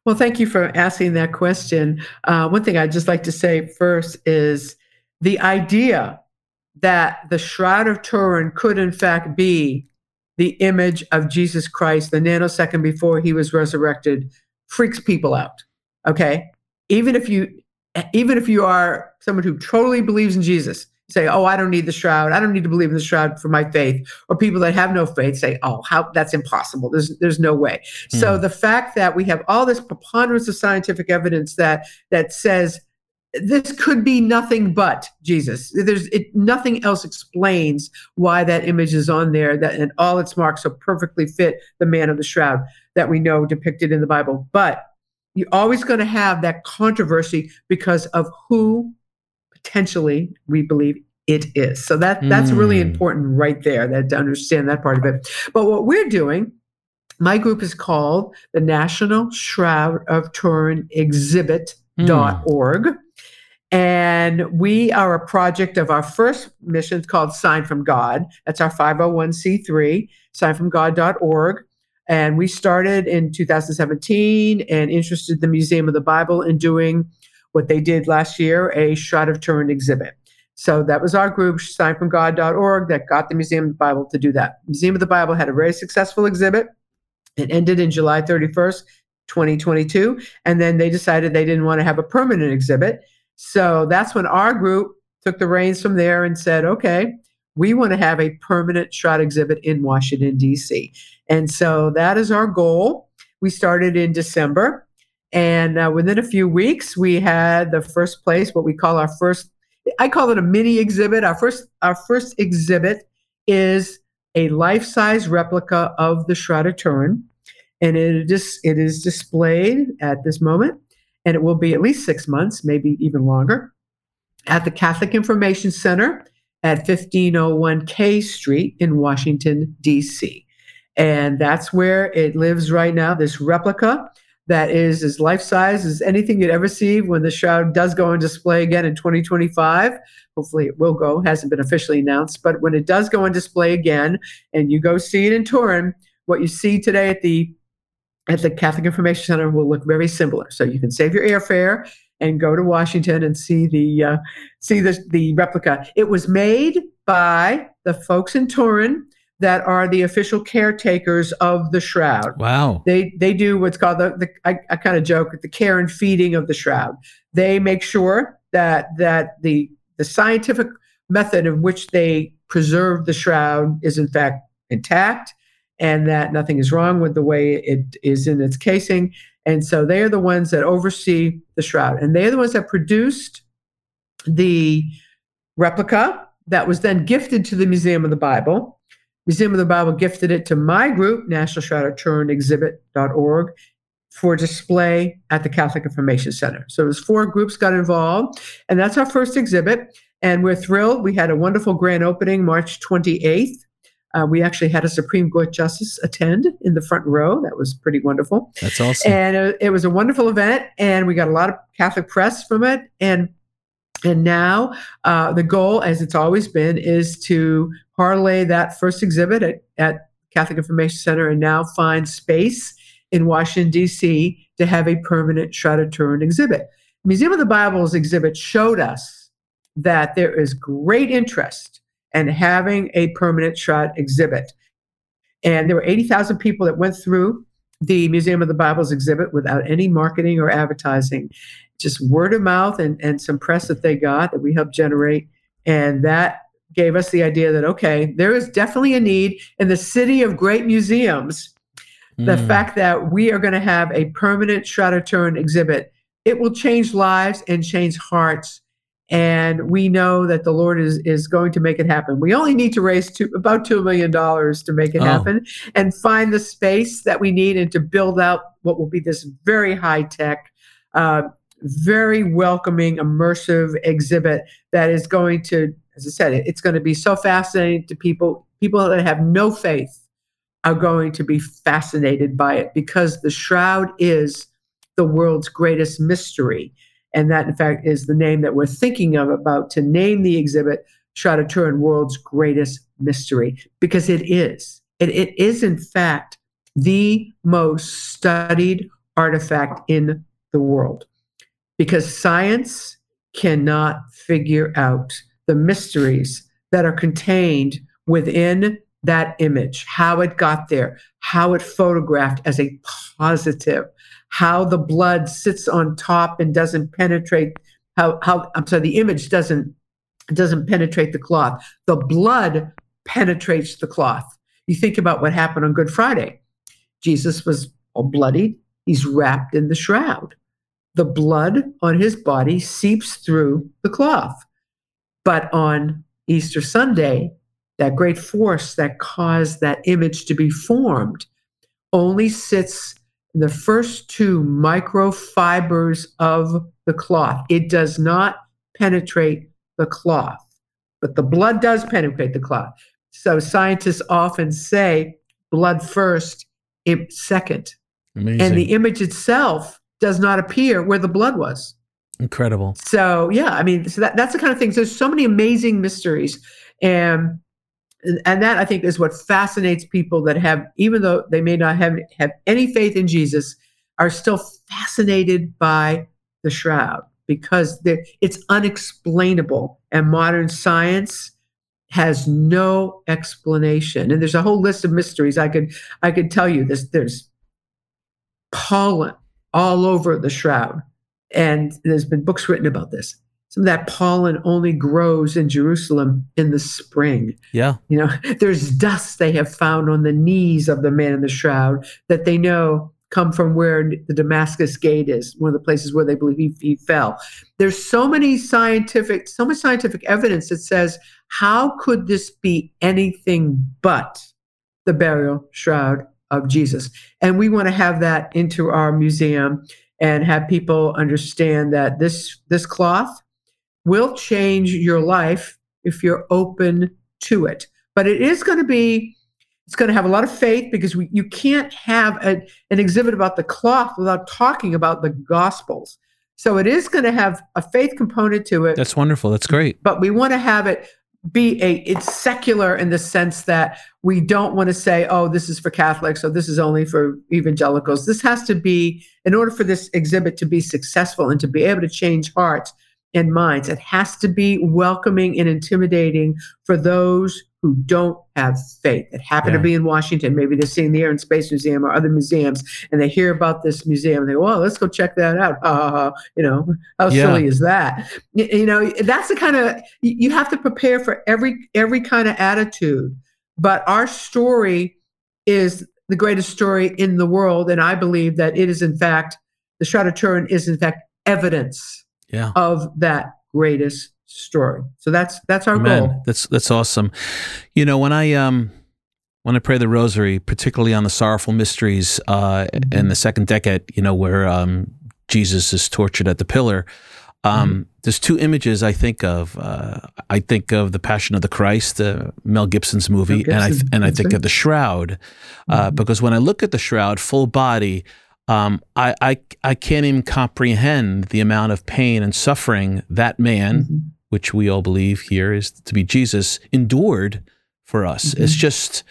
Well, thank you for asking that question. Uh, one thing I'd just like to say first is the idea that the Shroud of Turin could, in fact, be the image of Jesus Christ the nanosecond before he was resurrected freaks people out. Okay? Even if you even if you are someone who totally believes in Jesus, say, "Oh, I don't need the shroud. I don't need to believe in the shroud for my faith." Or people that have no faith say, "Oh, how that's impossible. There's there's no way." Mm. So hmm. the fact that we have all this preponderance of scientific evidence that that says this could be nothing but Jesus. There's it, nothing else explains why that image is on there. That and all its marks so perfectly fit the man of the shroud that we know depicted in the Bible. But you're always going to have that controversy because of who potentially we believe it is. So that that's mm. really hmm. important right there. That to understand that part of it. But what we're doing. My group is called the National Shroud of Turin Exhibit.org. Mm. And we are a project of our first mission called Sign from God. That's our 501c3, signfromgod.org. And we started in 2017 and interested the Museum of the Bible in doing what they did last year, a Shroud of Turin exhibit. So that was our group, signfromgod.org, that got the Museum of the Bible to do that. Museum of the Bible had a very successful exhibit. It ended in July 31st, 2022. And then they decided they didn't want to have a permanent exhibit. So that's when our group took the reins from there and said, okay, we want to have a permanent shroud exhibit in Washington, D.C. And so that is our goal. We started in December. And uh, within a few weeks, we had the first place, what we call our first, I call it a mini exhibit. Our first, our first exhibit is a life-size replica of the Shroud of Turin. And it is, it is displayed at this moment, and it will be at least six months, maybe even longer, at the Catholic Information Center at 1501 K Street in Washington, D.C. And that's where it lives right now, this replica that is as life size as anything you'd ever see when the shroud does go on display again in 2025. Hopefully, it will go, hasn't been officially announced. But when it does go on display again and you go see it in Turin, what you see today at the at the Catholic Information Center will look very similar. So you can save your airfare and go to Washington and see the uh, see the the replica. It was made by the folks in Turin that are the official caretakers of the shroud. Wow. They they do what's called the, the I, I kind of joke the care and feeding of the shroud. They make sure that that the the scientific method in which they preserve the shroud is in fact intact and that nothing is wrong with the way it is in its casing. And so they are the ones that oversee the shroud. And they are the ones that produced the replica that was then gifted to the Museum of the Bible Museum of the Bible gifted it to my group, National Shroud of Turin Exhibit.org, for display at the Catholic Information Center. So it was four groups got involved, and that's our first exhibit. And we're thrilled. We had a wonderful grand opening March 28th. Uh, we actually had a Supreme Court justice attend in the front row. That was pretty wonderful. That's awesome. And it, it was a wonderful event, and we got a lot of Catholic press from it. And and now uh, the goal, as it's always been, is to parlay that first exhibit at, at Catholic Information Center and now find space in Washington, D.C. to have a permanent Shroud of Turin exhibit. Museum of the Bible's exhibit showed us that there is great interest in having a permanent Shroud exhibit. And there were 80,000 people that went through the Museum of the Bible's exhibit without any marketing or advertising just word of mouth and, and some press that they got that we helped generate. And that gave us the idea that, okay, there is definitely a need in the city of great museums. Mm. The hmm. fact that we are going to have a permanent Shroud of Turin exhibit, it will change lives and change hearts. And we know that the Lord is, is going to make it happen. We only need to raise two, about $2 million to make it oh. happen and find the space that we need and to build out what will be this very high tech, uh, very welcoming, immersive exhibit that is going to, as I said, it's going to be so fascinating to people. People that have no faith are going to be fascinated by it because the shroud is the world's greatest mystery. And that, in fact, is the name that we're thinking of about to name the exhibit Turin World's Greatest Mystery, because it is. It, it is, in fact, the most studied artifact in the world because science cannot figure out the mysteries that are contained within that image, how it got there, how it photographed as a positive, how the blood sits on top and doesn't penetrate, how, how I'm sorry, the image doesn't doesn't penetrate the cloth. The blood penetrates the cloth. You think about what happened on Good Friday. Jesus was all bloodied. He's wrapped in the shroud the blood on his body seeps through the cloth. But on Easter Sunday, that great force that caused that image to be formed only sits the first two microfibers of the cloth. It does not penetrate the cloth, but the blood does penetrate the cloth. So scientists often say blood first, second. Amazing. And the image itself does not appear where the blood was. Incredible. So yeah, I mean, so that, that's the kind of things. So there's so many amazing mysteries, and and that I think is what fascinates people that have, even though they may not have have any faith in Jesus, are still fascinated by the shroud because it's unexplainable, and modern science has no explanation. And there's a whole list of mysteries I could I could tell you. This there's pollen all over the shroud. And there's been books written about this. Some of that pollen only grows in Jerusalem in the spring. Yeah. You know, there's dust they have found on the knees of the man in the shroud that they know come from where the Damascus gate is, one of the places where they believe he, he fell. There's so many scientific, so much scientific evidence that says, how could this be anything but the burial shroud of Jesus? And we want to have that into our museum and have people understand that this this cloth will change your life if you're open to it. But it is going to be, it's going to have a lot of faith because we, you can't have a, an exhibit about the cloth without talking about the Gospels. So it is going to have a faith component to it. That's wonderful. That's great. But we want to have it be a it's secular in the sense that we don't want to say oh this is for catholics or this is only for evangelicals this has to be in order for this exhibit to be successful and to be able to change hearts and minds. It has to be welcoming and intimidating for those who don't have faith that happen Yeah. to be in Washington. Maybe they're seeing the Air and Space Museum or other museums and they hear about this museum and they go, well, let's go check that out. Ha, ha, ha. You know, how Yeah. silly is that? Y- You, know, that's the kind of, you you have to prepare for every, every kind of attitude. But our story is the greatest story in the world. And I believe that it is, in fact, the Shroud of Turin is, in fact, evidence Yeah. of that greatest story. So that's that's our Amen. goal. That's that's awesome. You know, when I um when I pray the rosary, particularly on the sorrowful mysteries uh in the second decade, you know, where um Jesus is tortured at the pillar, um there's two images I think of. Uh I think of the Passion of the Christ, uh, Mel Gibson's movie, and I Gibson, and I think of the shroud. Uh Mhm. because when I look at the shroud full body, um, I, I I can't even comprehend the amount of pain and suffering that man, Mhm. which we all believe here is to be Jesus, endured for us. It's Mhm. just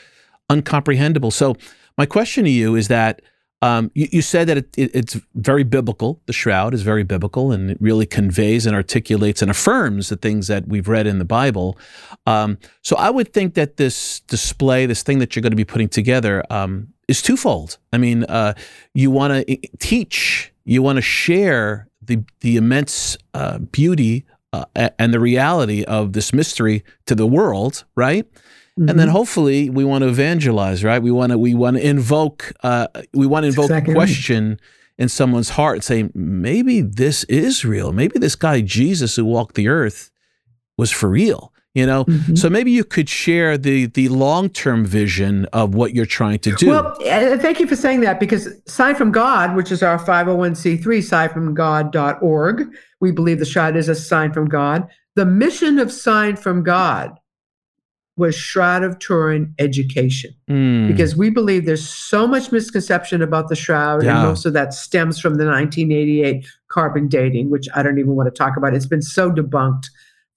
uncomprehendable. So, my question to you is that um, you, you said that it, it, it's very biblical. The shroud is very biblical, and it really conveys and articulates and affirms the things that we've read in the Bible. Um, so, I would think that this display, this thing that you're going to be putting together, um, is twofold. I mean, uh, you want to teach, you want to share the the immense uh, beauty uh, and the reality of this mystery to the world, right? And then Mhm. hopefully we want to evangelize, right? We want to we want to invoke uh, we want to invoke exactly a question in someone's heart, and say maybe this is real. Maybe this guy Jesus who walked the earth was for real. You know, Mhm. so maybe you could share the the long term vision of what you're trying to do. Well, thank you for saying that because Sign from God, which is our 501c3, signfromgod.org, we believe the shroud is a sign from God. The mission of Sign from God was Shroud of Turin education Mm, because we believe there's so much misconception about the shroud, Yeah. and most of that stems from the 1988 carbon dating, which I don't even want to talk about. It's been so debunked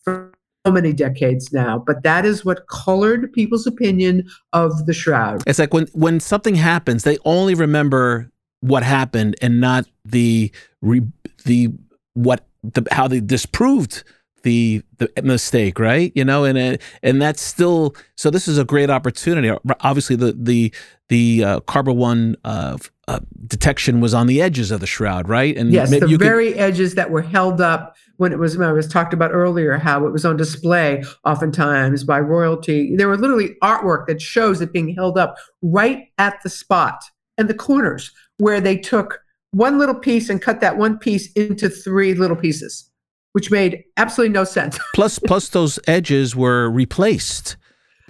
for so many decades now, but that is what colored people's opinion of the shroud. It's like when when something happens, they only remember what happened and not the re, the what the how they disproved the the mistake, right? You know, and it, and that's still so. This is a great opportunity. Obviously, the the the uh, Carbon One uh, uh, detection was on the edges of the shroud, right? And Yes, the you could- very edges that were held up when it was, I was talked about earlier, how it was on display oftentimes by royalty. There were literally artwork that shows it being held up right at the spot and the corners where they took one little piece and cut that one piece into three little pieces, which made absolutely no sense. plus plus those edges were replaced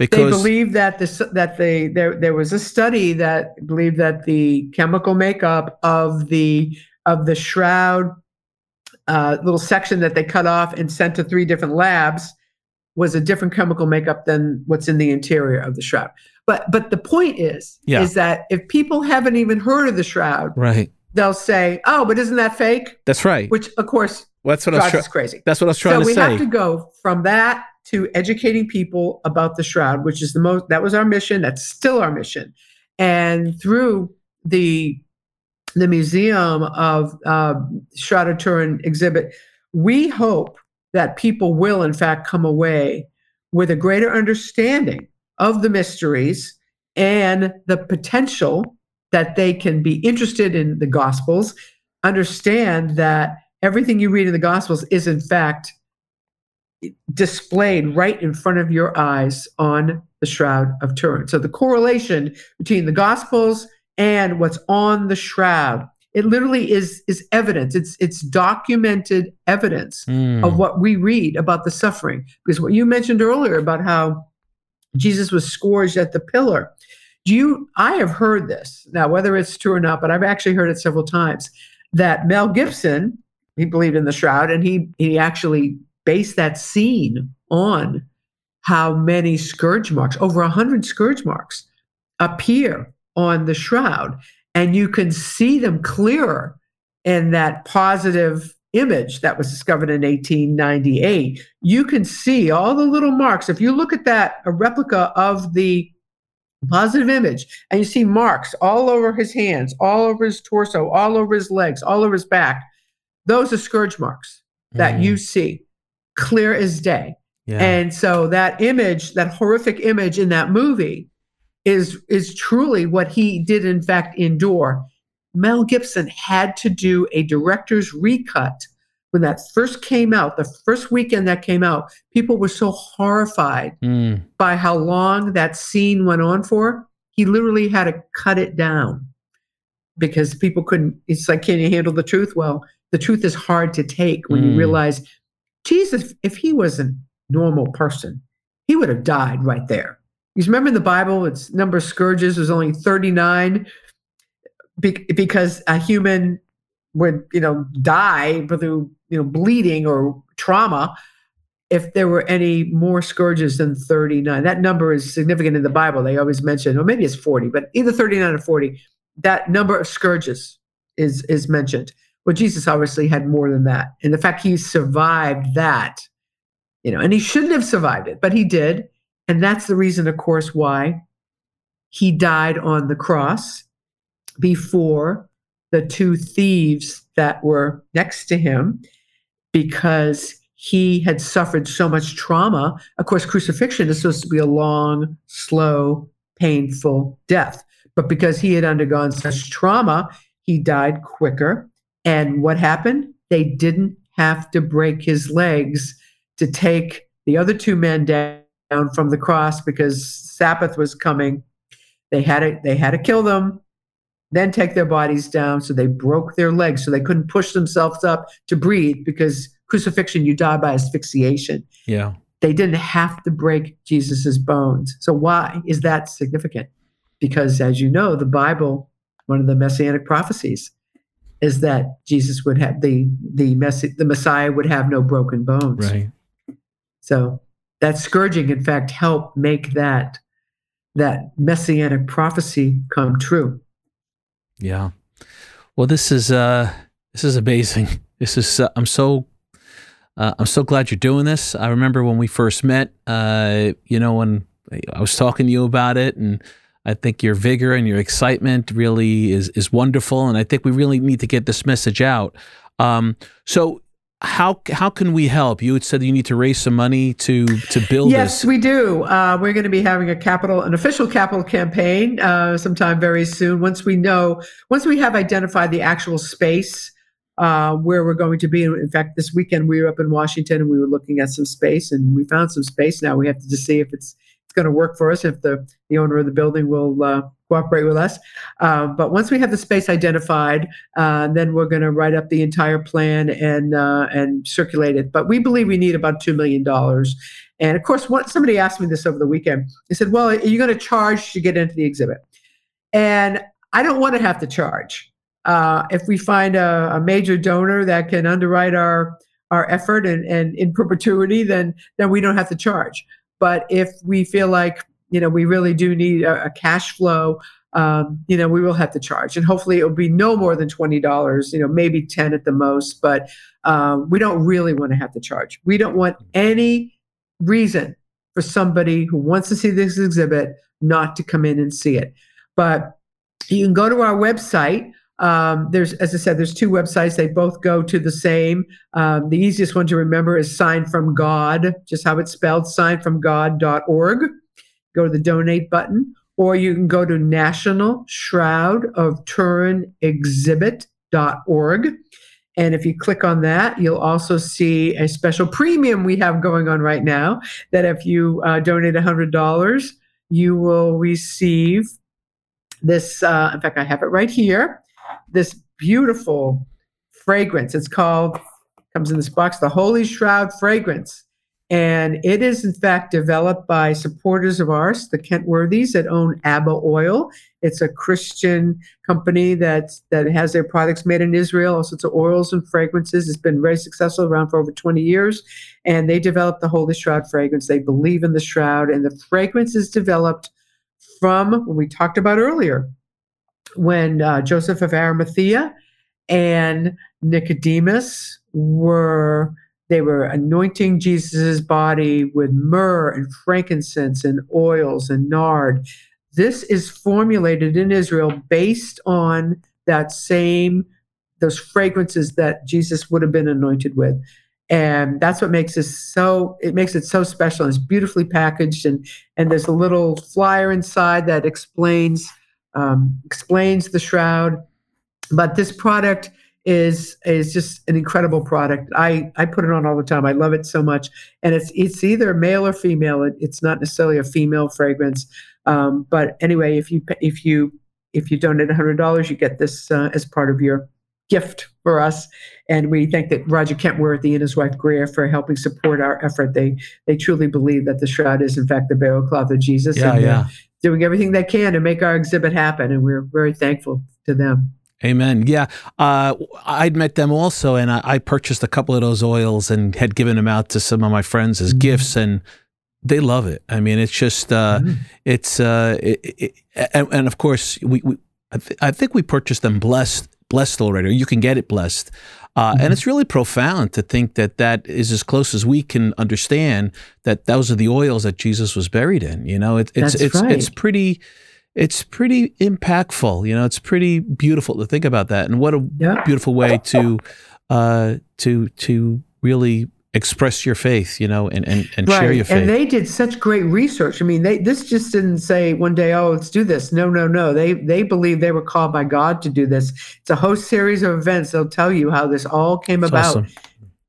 They because believe that this that they there there was a study that believed that the chemical makeup of the of the shroud uh, little section that they cut off and sent to three different labs was a different chemical makeup than what's in the interior of the shroud. But but the point is Yeah. is that if people haven't even heard of the shroud, right. they'll say, "Oh, but isn't that fake?" That's right. Which of course Well, that's what I was. us crazy that's what I was trying so to say. So we have to go from that to educating people about the shroud which is the most that was our mission that's still our mission. And through the the museum of uh, shroud of turin exhibit we hope that people will in fact come away with a greater understanding of the mysteries and the potential that they can be interested in the gospels understand that everything you read in the gospels is in fact displayed right in front of your eyes on the Shroud of Turin. So the correlation between the Gospels and what's on the shroud it literally is is evidence it's it's documented evidence Mm. of what we read about the suffering because what you mentioned earlier about how jesus was scourged at the pillar do you i have heard this now whether it's true or not but i've actually heard it several times that mel gibson he believed in the shroud and he he actually based that scene on how many scourge marks over a 100 scourge marks appear on the shroud and you can see them clearer in that positive image that was discovered in 1898 you can see all the little marks. If you look at that a replica of the positive image and you see marks all over his hands all over his torso all over his legs all over his back those are scourge marks that Mm. you see clear as day yeah. and so that image, that horrific image in that movie is is truly what he did in fact endure. Mel Gibson had to do a director's recut when that first came out, the first weekend that came out, people were so horrified Mm. by how long that scene went on for. He literally had to cut it down because people couldn't. It's like, can you handle the truth? Well, the truth is hard to take when Mm. you realize, Jesus, if he was a normal person, he would have died right there. Because remember in the Bible, its number of scourges was only 39 be- because a human would, you know, die through, you know, bleeding or trauma if there were any more scourges than 39. That number is significant in the Bible. They always mention, or maybe it's 40, but either 39 or 40, that number of scourges is is mentioned. Well, Jesus obviously had more than that. And the fact he survived that, you know, and he shouldn't have survived it, but he did. And that's the reason, of course, why he died on the cross before the two thieves that were next to him because he had suffered so much trauma. Of course, crucifixion is supposed to be a long, slow, painful death. But because he had undergone such trauma, he died quicker. And what happened? They didn't have to break his legs to take the other two men down from the cross because Sabbath was coming. They had to, they had to kill them, then take their bodies down. So they broke their legs so they couldn't push themselves up to breathe because crucifixion, you die by asphyxiation. Yeah. They didn't have to break Jesus's bones. So why is that significant? Because as you know, the Bible, one of the messianic prophecies, is that Jesus would have the the messi- the Messiah would have no broken bones. Right. So that scourging, in fact, helped make that that messianic prophecy come true. Yeah. Well, this is uh this is amazing. This is uh, I'm so uh, I'm so glad you're doing this. I remember when we first met. Uh, you know, when I was talking to you about it, and I think your vigor and your excitement really is is wonderful, and I think we really need to get this message out. Um, so. How how can we help? You had said you need to raise some money to to build Yes, this. we do. Uh, we're going to be having a capital, an official capital campaign uh, sometime very soon. Once we know, once we have identified the actual space uh, where we're going to be. In fact, this weekend we were up in Washington and we were looking at some space, and we found some space. Now we have to just see if it's it's going to work for us, if the the owner of the building will uh, cooperate with us. Uh, but once we have the space identified, uh, then we're going to write up the entire plan and uh, and circulate it. But we believe we need about two million dollars. And of course, somebody asked me this over the weekend. They said, "Well, are you going to charge to get into the exhibit?" And I don't want to have to charge. Uh, if we find a, a major donor that can underwrite our our effort and, and in perpetuity, then then we don't have to charge. But if we feel like you know we really do need a, a cash flow, um, you know we will have to charge, and hopefully it will be no more than twenty dollars. You know, maybe ten at the most. But um, we don't really want to have to charge. We don't want any reason for somebody who wants to see this exhibit not to come in and see it. But you can go to our website. Um, there's, as I said, there's two websites. They both go to the same. Um, the easiest one to remember is Sign from God, just how it's spelled, signfromgod.org. Go to the donate button, or you can go to National Shroud of Turin Exhibit.org. And if you click on that, you'll also see a special premium we have going on right now. That if you uh, donate $100, you will receive this. Uh, in fact, I have it right here. This beautiful fragrance. It's called, comes in this box, the Holy Shroud Fragrance. And it is, in fact, developed by supporters of ours, the Kentworthys that own Abba Oil. It's a Christian company that, that has their products made in Israel, all sorts of oils and fragrances. It's been very successful, around for over 20 years. And they developed the Holy Shroud fragrance. They believe in the shroud. And the fragrance is developed from what we talked about earlier when uh, Joseph of Arimathea and Nicodemus were they were anointing Jesus' body with myrrh and frankincense and oils and nard. This is formulated in Israel based on that same, those fragrances that Jesus would have been anointed with. And that's what makes this so, it makes it so special. It's beautifully packaged and, and there's a little flyer inside that explains, um, explains the shroud. But this product is is just an incredible product. I I put it on all the time. I love it so much, and it's it's either male or female. It, it's not necessarily a female fragrance, um, but anyway, if you if you if you donate hundred dollars, you get this uh, as part of your gift for us. And we thank that Roger Kentworthy and his wife Greer for helping support our effort. They they truly believe that the shroud is in fact the burial cloth of Jesus. Yeah, and yeah. Doing everything they can to make our exhibit happen, and we're very thankful to them. Amen. Yeah. Uh, I'd met them also, and I, I, purchased a couple of those oils and had given them out to some of my friends as mm-hmm. gifts, and they love it. I mean, it's just, uh, mm-hmm. it's, uh, it, it, and, and, of course, we, we I, th- I, think we purchased them blessed, blessed already, or you can get it blessed. Uh, mm-hmm. And it's really profound to think that that is as close as we can understand that those are the oils that Jesus was buried in. You know, it, it's, That's it's, right. it's pretty, it's pretty impactful. You know, it's pretty beautiful to think about that, and what a yeah. beautiful way to uh, to to really express your faith, you know, and and, and right. share your faith. And they did such great research. I mean, they this just didn't say one day, oh, let's do this. No, no, no. They they believe they were called by God to do this. It's a whole series of events. They'll tell you how this all came That's about. Awesome.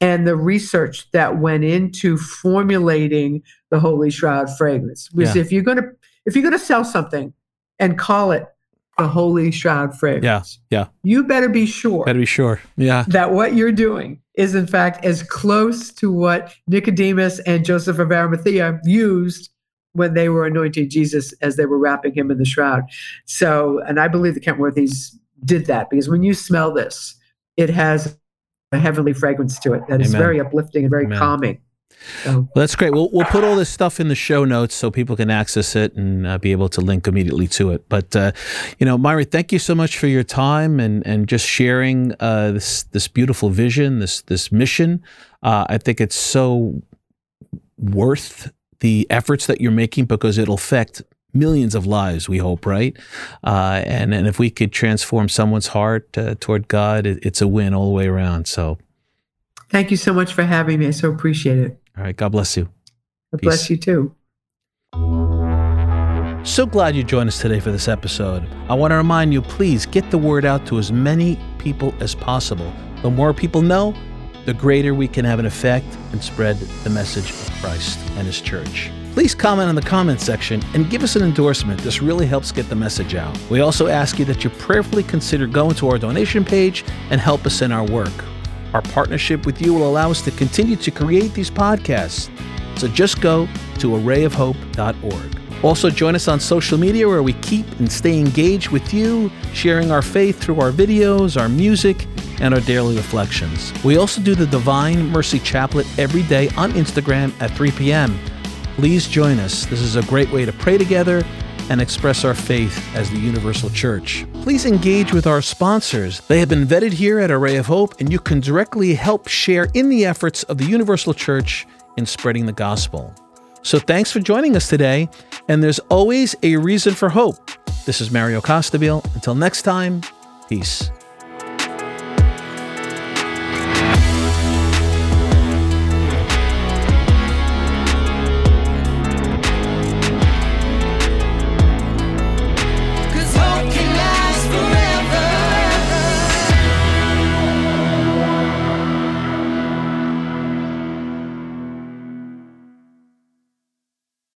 And the research that went into formulating the Holy Shroud fragrance was yeah. if you're gonna if you're gonna sell something, and call it the Holy Shroud fragrance. Yeah, yeah. You better be sure. Better be sure. Yeah. That what you're doing is in fact as close to what Nicodemus and Joseph of Arimathea used when they were anointing Jesus as they were wrapping him in the shroud. So, and I believe the Kentworthys did that because when you smell this, it has a heavenly fragrance to it that is Amen. very uplifting and very Amen. calming. So. Well, that's great. We'll, we'll put all this stuff in the show notes so people can access it and uh, be able to link immediately to it. But, uh, you know, Myra, thank you so much for your time and, and just sharing uh, this, this beautiful vision, this, this mission. Uh, I think it's so worth the efforts that you're making because it'll affect millions of lives, we hope, right? Uh, and, and if we could transform someone's heart uh, toward God, it, it's a win all the way around. So, Thank you so much for having me. I so appreciate it. All right. God bless you. God Peace. bless you too. So glad you joined us today for this episode. I want to remind you please get the word out to as many people as possible. The more people know, the greater we can have an effect and spread the message of Christ and His church. Please comment in the comments section and give us an endorsement. This really helps get the message out. We also ask you that you prayerfully consider going to our donation page and help us in our work. Our partnership with you will allow us to continue to create these podcasts. So just go to arrayofhope.org. Also, join us on social media where we keep and stay engaged with you, sharing our faith through our videos, our music, and our daily reflections. We also do the Divine Mercy Chaplet every day on Instagram at 3 p.m. Please join us. This is a great way to pray together and express our faith as the Universal Church. Please engage with our sponsors. They have been vetted here at Array of Hope, and you can directly help share in the efforts of the Universal Church in spreading the gospel. So thanks for joining us today, and there's always a reason for hope. This is Mario Costabile. Until next time, peace.